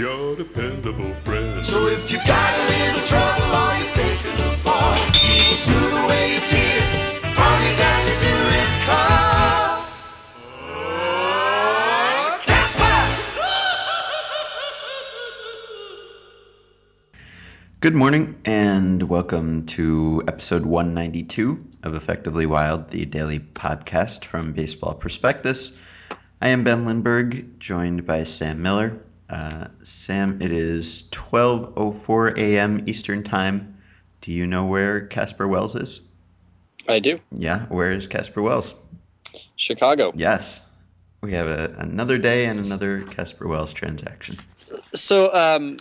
your dependable friend. So if you got a little trouble or you're taking a fall, he will soothe away your tears. All you got to do is call. Good morning, and welcome to episode 192 of Effectively Wild, the daily podcast from Baseball Prospectus. I am Ben Lindbergh, joined by Sam Miller. Uh, Sam, it is 12:04 a.m. Eastern Time. Do you know where Casper Wells is? I do. Yeah, where is Casper Wells? Chicago. Yes, we have a, another day and another Casper Wells transaction. So, um,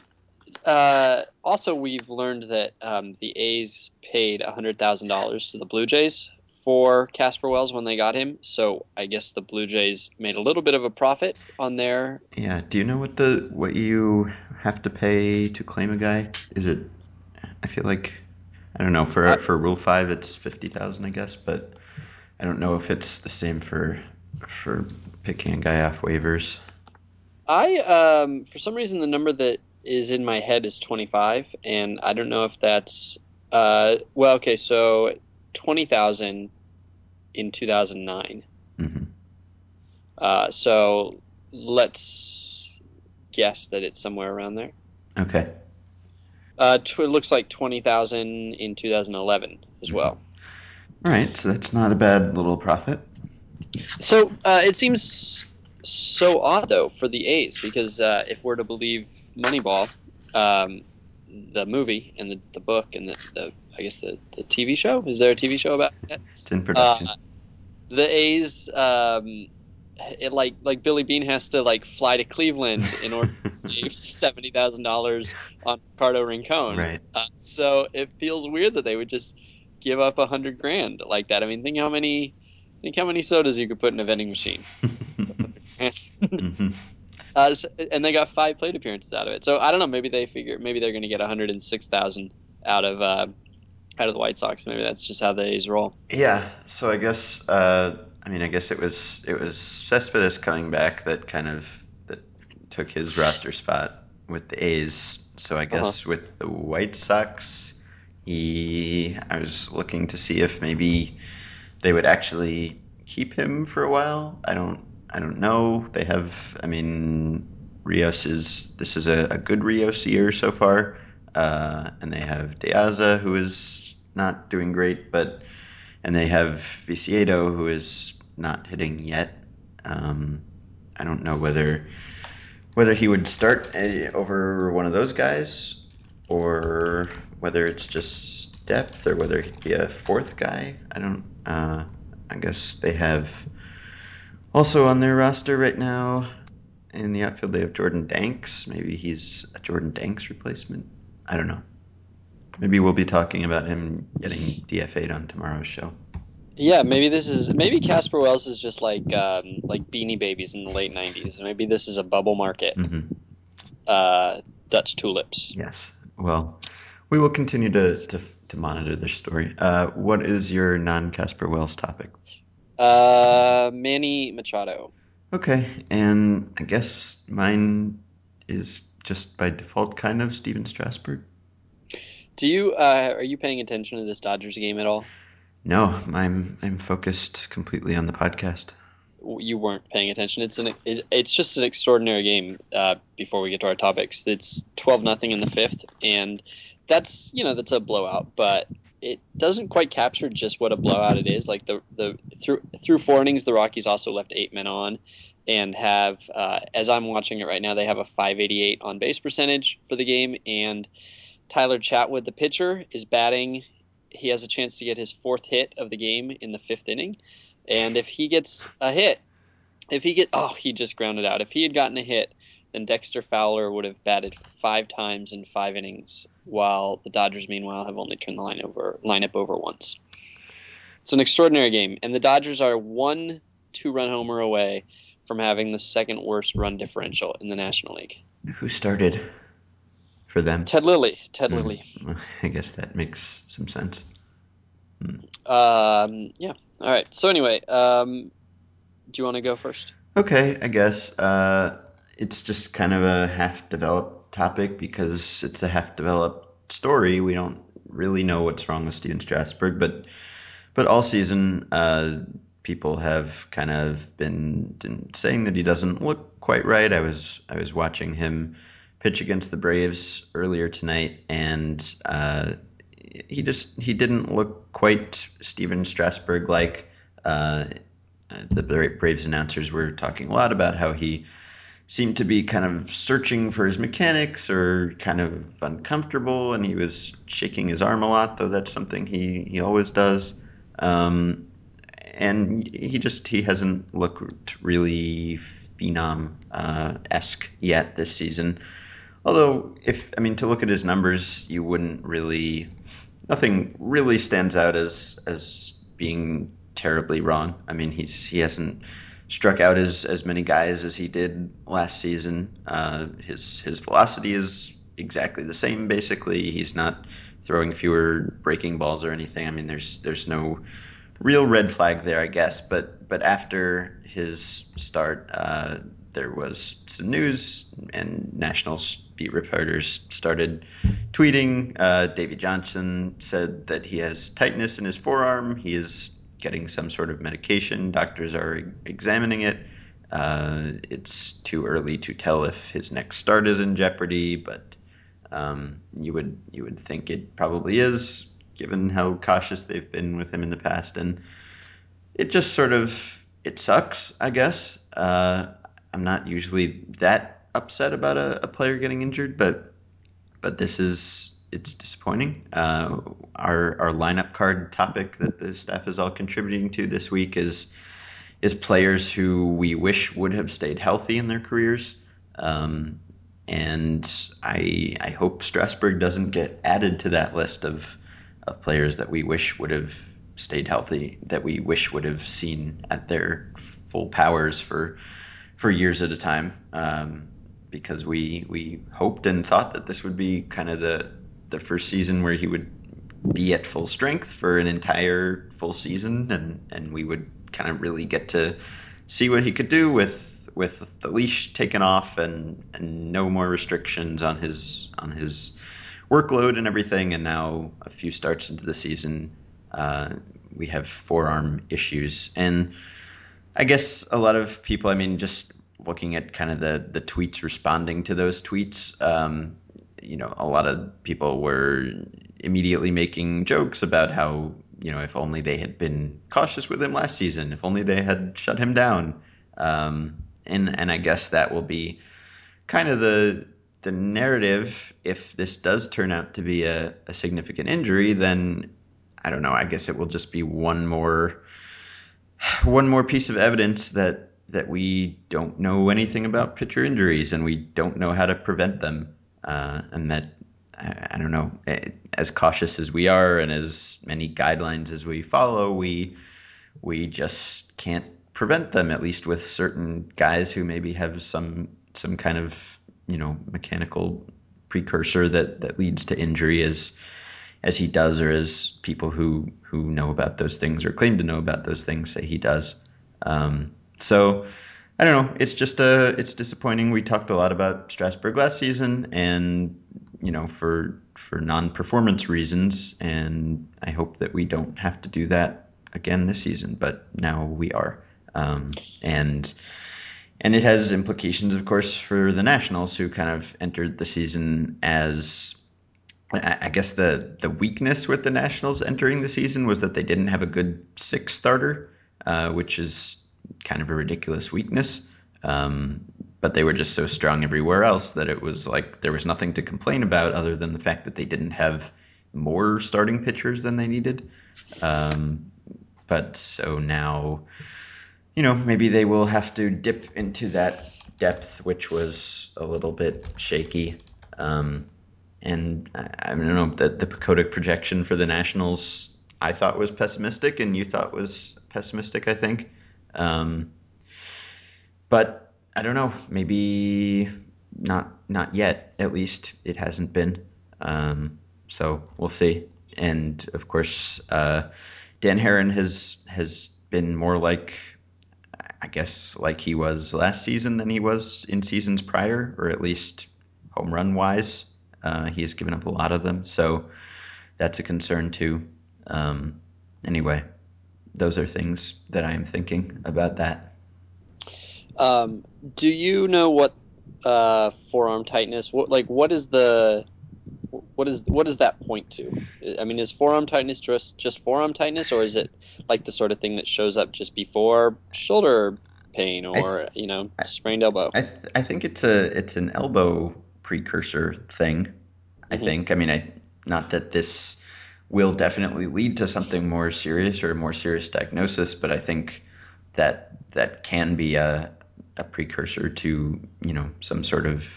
uh, also, we've learned that um, the A's paid $100,000 to the Blue Jays for Casper Wells when they got him. So, I guess the Blue Jays made a little bit of a profit on their. Yeah. Do you know what the what you have to pay to claim a guy? Is it? I feel like I don't know. For Uh, for Rule Five, it's fifty thousand, I guess, but I don't know if it's the same for for picking a guy off waivers. I, um, for some reason, the number that is in my head is 25, and I don't know if that's. Uh, well, okay, so 20,000 in 2009. hmm Uh, so let's guess that it's somewhere around there. Okay. Uh, tw- it looks like 20,000 in 2011 as well. All right. So that's not a bad little profit. So uh, it seems so odd, though, for the A's because uh, if we're to believe Moneyball, um, the movie and the, the book and the, the I guess the, the TV show is there a TV show about it? It's in production. Uh, the A's, um, it like like Billy Beane has to like fly to Cleveland in order to save seventy thousand dollars on Ricardo Rincon. right. Uh, so it feels weird that they would just give up a hundred grand like that. I mean, think how many think how many sodas you could put in a vending machine. hmm Uh, so- and they got five plate appearances out of it. So I don't know. Maybe they figure maybe they're going to get one hundred and six thousand out of uh, out of the White Sox. Maybe that's just how the A's roll. Yeah. So I guess. Uh, I mean, I guess it was it was Cespedes coming back that kind of that took his roster spot with the A's. So I guess with the White Sox, he I was looking to see if maybe they would actually keep him for a while. I don't I don't know. They have I mean Rios is this is a, a good Rios year so far. Uh, and they have De Aza who is not doing great, but and they have Viciedo who is not hitting yet. Um, I don't know whether whether he would start uh, over one of those guys or whether it's just depth or whether he'd be a fourth guy. I don't. Uh, I guess they have also on their roster right now in the outfield they have Jordan Danks. Maybe he's a Jordan Danks replacement. I don't know. Maybe we'll be talking about him getting DFA'd on tomorrow's show. Yeah, maybe this is maybe Casper Wells is just like um, like Beanie Babies in the late '90s. Maybe this is a bubble market. hmm Uh, Dutch tulips. Yes. Well, we will continue to, to, to monitor this story. Uh, what is your non Casper Wells topic? Uh, Manny Machado. Okay, and I guess mine is just by default kind of Stephen Strasburg. Do you uh, are you paying attention to this Dodgers game at all? No, I'm I'm focused completely on the podcast. You weren't paying attention. It's an it, it's just an extraordinary game. Uh, before we get to our topics, it's twelve nothing in the fifth, and that's you know that's a blowout, but it doesn't quite capture just what a blowout it is. Like the the through through four innings, the Rockies also left eight men on, and have uh, as I'm watching it right now, they have a 588 on base percentage for the game, and Tyler Chatwood, the pitcher, is batting. He has a chance to get his fourth hit of the game in the fifth inning, and if he gets a hit, if he get oh he just grounded out. If he had gotten a hit, then Dexter Fowler would have batted five times in five innings, while the Dodgers, meanwhile, have only turned the line over lineup over once. It's an extraordinary game, and the Dodgers are one two-run homer away from having the second worst run differential in the National League. Who started for them? Ted Lilly, Ted Hmm. Lilly. Well, I guess that makes some sense. Um, yeah. All right. So anyway, um, do you want to go first? Okay, I guess. Uh, it's just kind of a half-developed topic because it's a half-developed story. We don't really know what's wrong with Stephen Strasburg, but but all season, uh, people have kind of been, been saying that he doesn't look quite right. I was I was watching him pitch against the Braves earlier tonight, and uh, he just he didn't look quite Stephen Strasburg like. Uh, the Braves announcers were talking a lot about how he seemed to be kind of searching for his mechanics or kind of uncomfortable, and he was shaking his arm a lot, though that's something he, he always does. Um, and he just he hasn't looked really phenom uh, esque yet this season. Although, if I mean to look at his numbers, you wouldn't really nothing really stands out as as being terribly wrong. I mean, he's he hasn't struck out as as many guys as he did last season. Uh, his his velocity is exactly the same. Basically, he's not throwing fewer breaking balls or anything. I mean, there's there's no real red flag there, I guess. But but after his start, uh, there was some news, and Nationals beat reporters started tweeting. Uh, Davey Johnson said that he has tightness in his forearm. He is getting some sort of medication. Doctors are examining it. Uh, it's too early to tell if his next start is in jeopardy, but um, you would you would think it probably is, given how cautious they've been with him in the past. And it just sort of it sucks, I guess. Uh, I'm not usually that upset about a, a player getting injured, but but this is it's disappointing. Uh, our our lineup card topic that the staff is all contributing to this week is is players who we wish would have stayed healthy in their careers. Um, and I I hope Strasburg doesn't get added to that list of of players that we wish would have stayed healthy, that we wish would have seen at their full powers for for years at a time. Um, because we we hoped and thought that this would be kind of the the first season where he would be at full strength for an entire full season, and and we would kind of really get to see what he could do with with the leash taken off and and no more restrictions on his on his workload and everything. And now a few starts into the season, uh, we have forearm issues, and I guess a lot of people. I mean, just looking at kind of the the tweets responding to those tweets. Um, you know, a lot of people were immediately making jokes about how, you know, if only they had been cautious with him last season, if only they had shut him down. Um, and and I guess that will be kind of the the narrative. If this does turn out to be a, a significant injury, then I don't know. I guess it will just be one more one more piece of evidence that that we don't know anything about pitcher injuries and we don't know how to prevent them uh, and that I, don't know, eh, as cautious as we are and as many guidelines as we follow, we we just can't prevent them. At least with certain guys who maybe have some some kind of you know mechanical precursor that that leads to injury as as he does or as people who who know about those things or claim to know about those things say he does. Um, so I don't know. It's just a uh, it's disappointing. We talked a lot about Strasburg last season, and you know for for non-performance reasons, and I hope that we don't have to do that again this season. But now we are, um, and and it has implications, of course, for the Nationals who kind of entered the season as I guess the the weakness with the Nationals entering the season was that they didn't have a good six starter, uh, which is kind of a ridiculous weakness. Um, but they were just so strong everywhere else that it was like there was nothing to complain about other than the fact that they didn't have more starting pitchers than they needed. Um, but so now, you know, maybe they will have to dip into that depth, which was a little bit shaky. Um, and I, I don't know the the PECOTA projection for the Nationals I thought was pessimistic, and you thought was pessimistic. I think. Um, but I don't know. Maybe not not yet. At least it hasn't been. Um, so we'll see. And of course, uh, Dan Haren has has been more like I guess like he was last season than he was in seasons prior, or at least home run wise. Uh, he has given up a lot of them, so that's a concern too. Um, anyway, those are things that I am thinking about that. Um, do you know what uh, forearm tightness? What like what is the what is what does that point to? I mean, is forearm tightness just just forearm tightness, or is it like the sort of thing that shows up just before shoulder pain or th- you know sprained elbow? I th- I think it's a it's an elbow precursor thing. I Mhm. think. I mean, I not that this will definitely lead to something more serious or a more serious diagnosis, but I think that that can be a a precursor to you know some sort of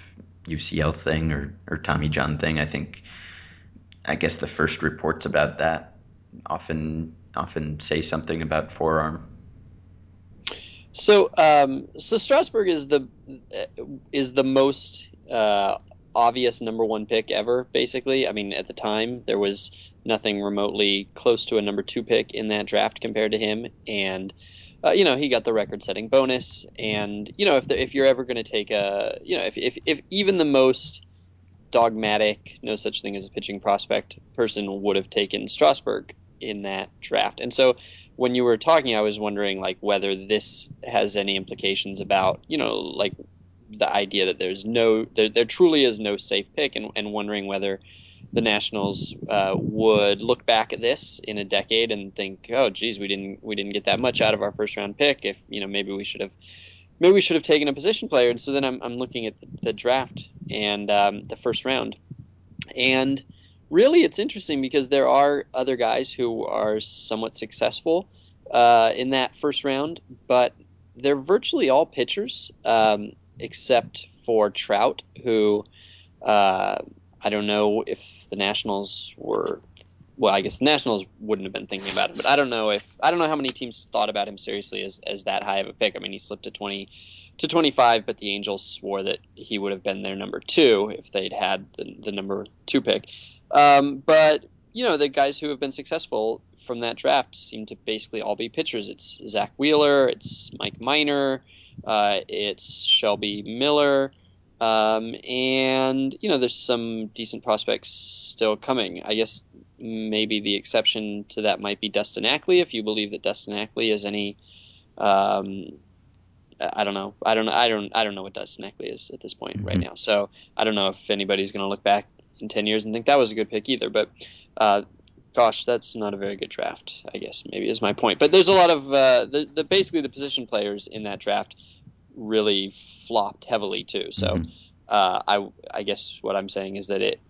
UCL thing or or Tommy John thing. I think. I guess the first reports about that often often say something about forearm. So, um, so Strasburg is the is the most uh, obvious number one pick ever. Basically, I mean, at the time there was nothing remotely close to a number two pick in that draft compared to him, and uh, you know he got the record-setting bonus. And you know if the, if you're ever going to take a you know if, if if even the most dogmatic, no such thing as a pitching prospect person would have taken Strasburg in that draft. And so when you were talking, I was wondering like whether this has any implications about, you know, like the idea that there's no, there, there truly is no safe pick and, and wondering whether the Nationals uh, would look back at this in a decade and think, oh, geez, we didn't, we didn't get that much out of our first round pick. If, you know, maybe we should have, maybe we should have taken a position player. And so then I'm, I'm looking at the, draft and um, the first round. And really, it's interesting because there are other guys who are somewhat successful uh, in that first round, but they're virtually all pitchers um, except for Trout, who uh, I don't know if the Nationals were. Well, I guess the Nationals wouldn't have been thinking about him, but I don't know if I don't know how many teams thought about him seriously as, as that high of a pick. I mean, he slipped to twenty to 25, but the Angels swore that he would have been their number two if they'd had the, the number two pick. Um, but, you know, the guys who have been successful from that draft seem to basically all be pitchers. It's Zack Wheeler, it's Mike Minor, uh, it's Shelby Miller. Um, and, you know, there's some decent prospects still coming. I guess maybe the exception to that might be Dustin Ackley, if you believe that Dustin Ackley is any um, I don't know. I don't. I don't. I don't know what Dustin Ackley is at this point right Mhm. now. So I don't know if anybody's going to look back in ten years and think that was a good pick either. But uh, gosh, that's not a very good draft. I guess maybe is my point. But there's a lot of uh, the, the basically the position players in that draft really flopped heavily too. So Mhm. uh, I I guess what I'm saying is that it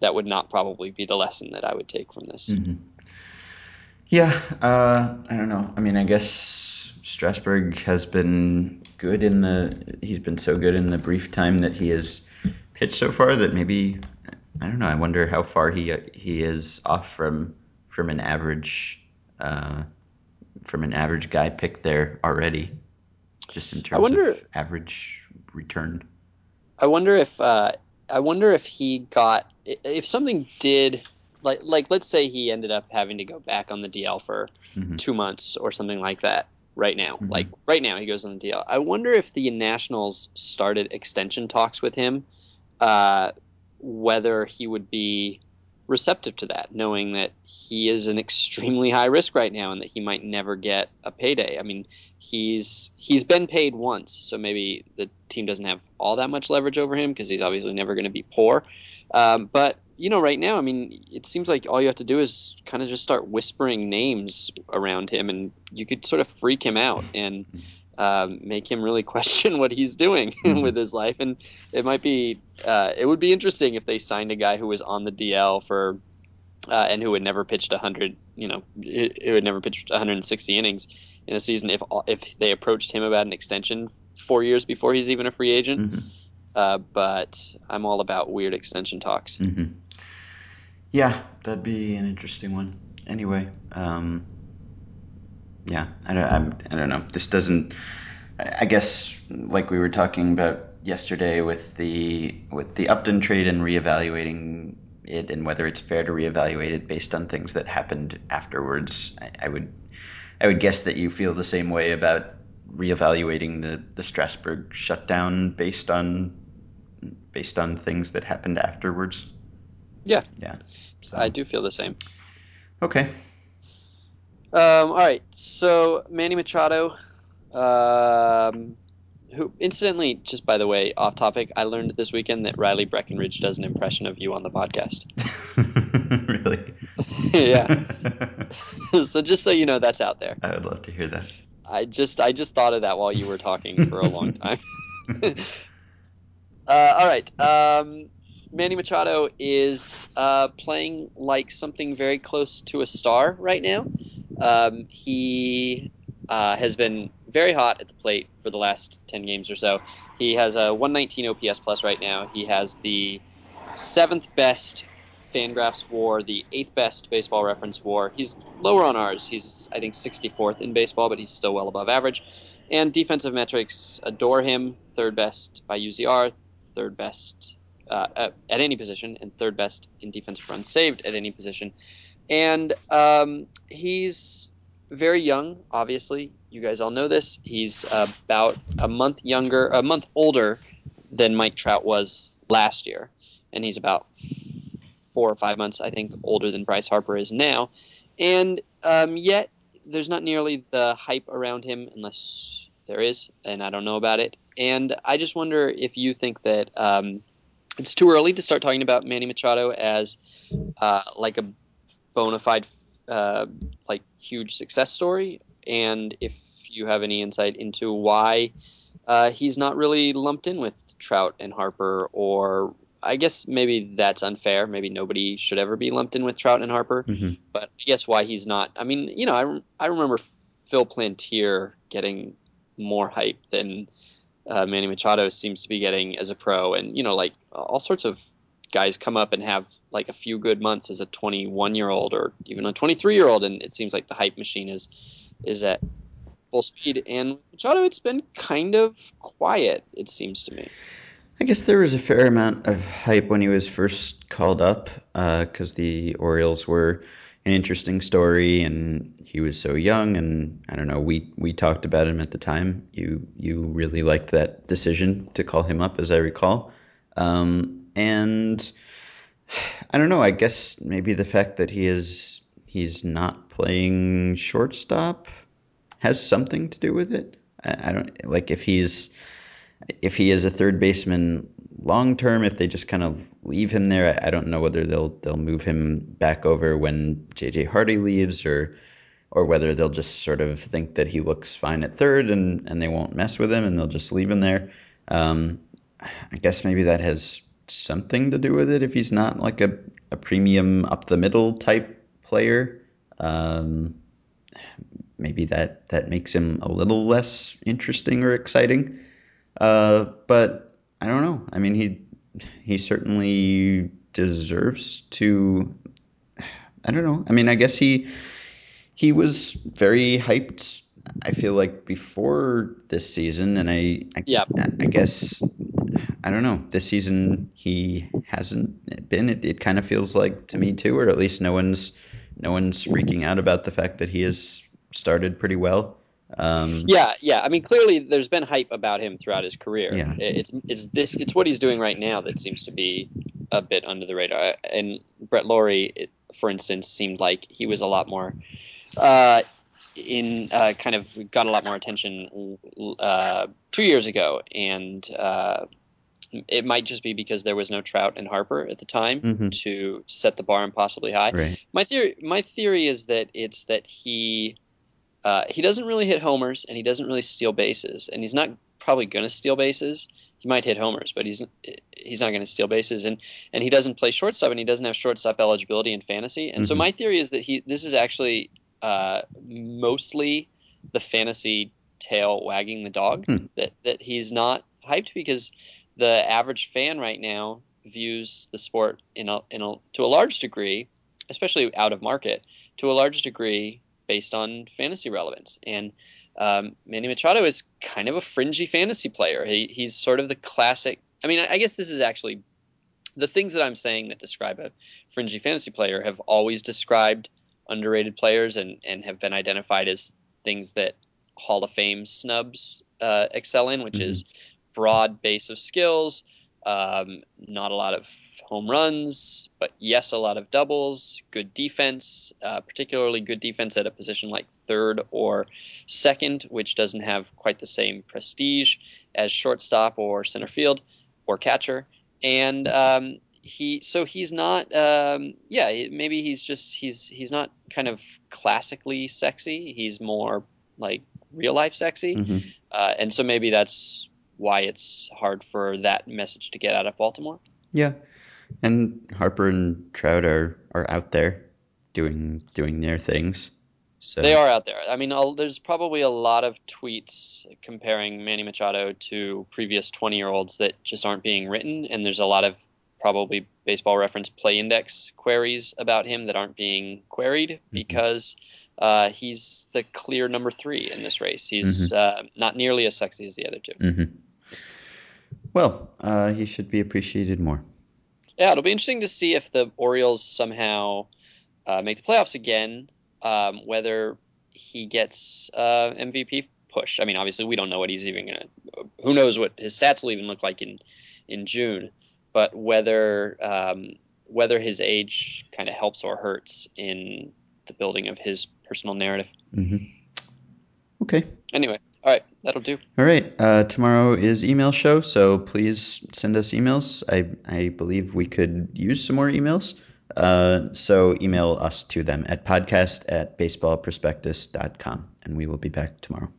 that would not probably be the lesson that I would take from this. Mhm. Yeah, uh, I don't know. I mean, I guess Strasburg has been good in the. He's been so good in the brief time that he has pitched so far that maybe I don't know. I wonder how far he he is off from from an average uh, from an average guy pick there already, just in terms wonder- of average return. I wonder if uh, I wonder if he got if something did like like let's say he ended up having to go back on the DL for Mhm. two months or something like that right now. Mhm. Like right now he goes on the DL. I wonder if the Nationals started extension talks with him, uh, whether he would be receptive to that, knowing that he is an extremely high risk right now and that he might never get a payday. I mean, he's he's been paid once, so maybe the team doesn't have all that much leverage over him because he's obviously never going to be poor. Um, but you know, right now, I mean, it seems like all you have to do is kind of just start whispering names around him, and you could sort of freak him out and um, make him really question what he's doing Mhm. with his life. And it might be, uh, it would be interesting if they signed a guy who was on the DL for, uh, and who had never pitched 100, you know, who had never pitched 160 innings in a season. If if they approached him about an extension four years before he's even a free agent. Mhm. Uh, but I'm all about weird extension talks. hmm Yeah, that'd be an interesting one. Anyway, um, yeah, I don't, I'm, I don't know. This doesn't. I I guess like we were talking about yesterday with the with the Upton trade and reevaluating it and whether it's fair to reevaluate it based on things that happened afterwards. I, I would I would guess that you feel the same way about reevaluating the the Strasburg shutdown based on based on things that happened afterwards. Yeah. Yeah. So I do feel the same. okay. Um, all right, so Manny Machado, um, who incidentally, just by the way, off topic, I learned this weekend that Riley Breckenridge does an impression of you on the podcast. really? yeah. so just so you know, that's out there. I would love to hear that. I just I just thought of that while you were talking for a long time. uh, all right. Um, Manny Machado is uh, playing like something very close to a star right now. Um, he uh, has been very hot at the plate for the last 10 games or so. He has a 119 OPS plus right now. He has the seventh best Fangraphs WAR, the eighth best Baseball Reference WAR. He's lower on ours. He's I think 64th in baseball, but he's still well above average. And defensive metrics adore him. Third best by UZR, third best uh, at, at any position, and third best in defensive runs saved at any position. And um, he's very young. Obviously, you guys all know this. He's about a month younger, a month older than Mike Trout was last year, and he's about four or five months, I think, older than Bryce Harper is now. And um, yet, there's not nearly the hype around him, unless there is, and I don't know about it. And I just wonder if you think that um, it's too early to start talking about Manny Machado as uh, like a bona fide, uh, like huge success story, and if you have any insight into why uh, he's not really lumped in with Trout and Harper, or I guess maybe that's unfair. Maybe nobody should ever be lumped in with Trout and Harper, Mhm. but I guess why he's not. I mean, you know, I, I remember Phil Plantier getting more hype than uh, Manny Machado seems to be getting as a pro, and you know, like all sorts of guys come up and have like a few good months as a 21 year old or even a 23 year old, and it seems like the hype machine is is at full speed. And Machado, it's been kind of quiet. It seems to me. I guess there was a fair amount of hype when he was first called up because the Orioles were an interesting story, and he was so young. And I don't know, we we talked about him at the time. You you really liked that decision to call him up, as I recall. Um, and I don't know. I guess maybe the fact that he is he's not playing shortstop has something to do with it. I, I don't like if he's if he is a third baseman long term, if they just kind of leave him there, I, I don't know whether they'll they'll move him back over when JJ Hardy leaves or or whether they'll just sort of think that he looks fine at third and, and they won't mess with him and they'll just leave him there. Um, I guess maybe that has something to do with it if he's not like a, a premium up the middle type player. Um, maybe that, that makes him a little less interesting or exciting. Uh, but I don't know. I mean, he he certainly deserves to. I don't know. I mean, I guess he he was very hyped. I feel like before this season, and I I, Yeah. I guess I don't know. This season he hasn't been. It, it kind of feels like to me too, or at least no one's no one's freaking out about the fact that he has started pretty well. Um, Yeah, yeah. I mean, clearly there's been hype about him throughout his career. Yeah. It's it's this it's what he's doing right now that seems to be a bit under the radar. And Brett Lawrie, for instance, seemed like he was a lot more uh, in uh, kind of got a lot more attention uh, two years ago, and uh, it might just be because there was no Trout and Harper at the time Mhm. to set the bar impossibly high. Right. My theory, my theory is that it's that he uh, he doesn't really hit homers and he doesn't really steal bases, and he's not probably going to steal bases. He might hit homers, but he's he's not going to steal bases, and and he doesn't play shortstop, and he doesn't have shortstop eligibility in fantasy. And so Mhm. my theory is that he this is actually uh, mostly the fantasy tail wagging the dog Hmm. that that he's not hyped because the average fan right now views the sport in a, in a to a large degree, especially out of market, to a large degree based on fantasy relevance. And um, Manny Machado is kind of a fringy fantasy player. He, he's sort of the classic. I mean, I, I guess this is actually the things that I'm saying that describe a fringy fantasy player have always described underrated players and, and have been identified as things that Hall of Fame snubs uh, excel in, which is broad base of skills, um, not a lot of home runs, but yes, a lot of doubles, good defense, uh, particularly good defense at a position like third or second, which doesn't have quite the same prestige as shortstop or center field or catcher. And um, he, so he's not, um, yeah, maybe he's just he's he's not kind of classically sexy. He's more like real life sexy, Mhm. uh, and so maybe that's why it's hard for that message to get out of Baltimore. Yeah, and Harper and Trout are are out there doing doing their things. So They are out there. I mean, I'll, there's probably a lot of tweets comparing Manny Machado to previous 20 year olds that just aren't being written, and there's a lot of probably baseball reference play index queries about him that aren't being queried because uh, he's the clear number three in this race. He's uh, not nearly as sexy as the other two. hmm Well, uh, he should be appreciated more. Yeah, it'll be interesting to see if the Orioles somehow uh, make the playoffs again. Um, whether he gets uh, MVP push. I mean, obviously, we don't know what he's even gonna. Who knows what his stats will even look like in in June? But whether um, whether his age kind of helps or hurts in the building of his personal narrative. hmm Okay. Anyway, all right, that'll do. All right. Uh, tomorrow is email show, so please send us emails. I I believe we could use some more emails. Uh, so email us to them at podcast at baseballprospectus.com, and we will be back tomorrow.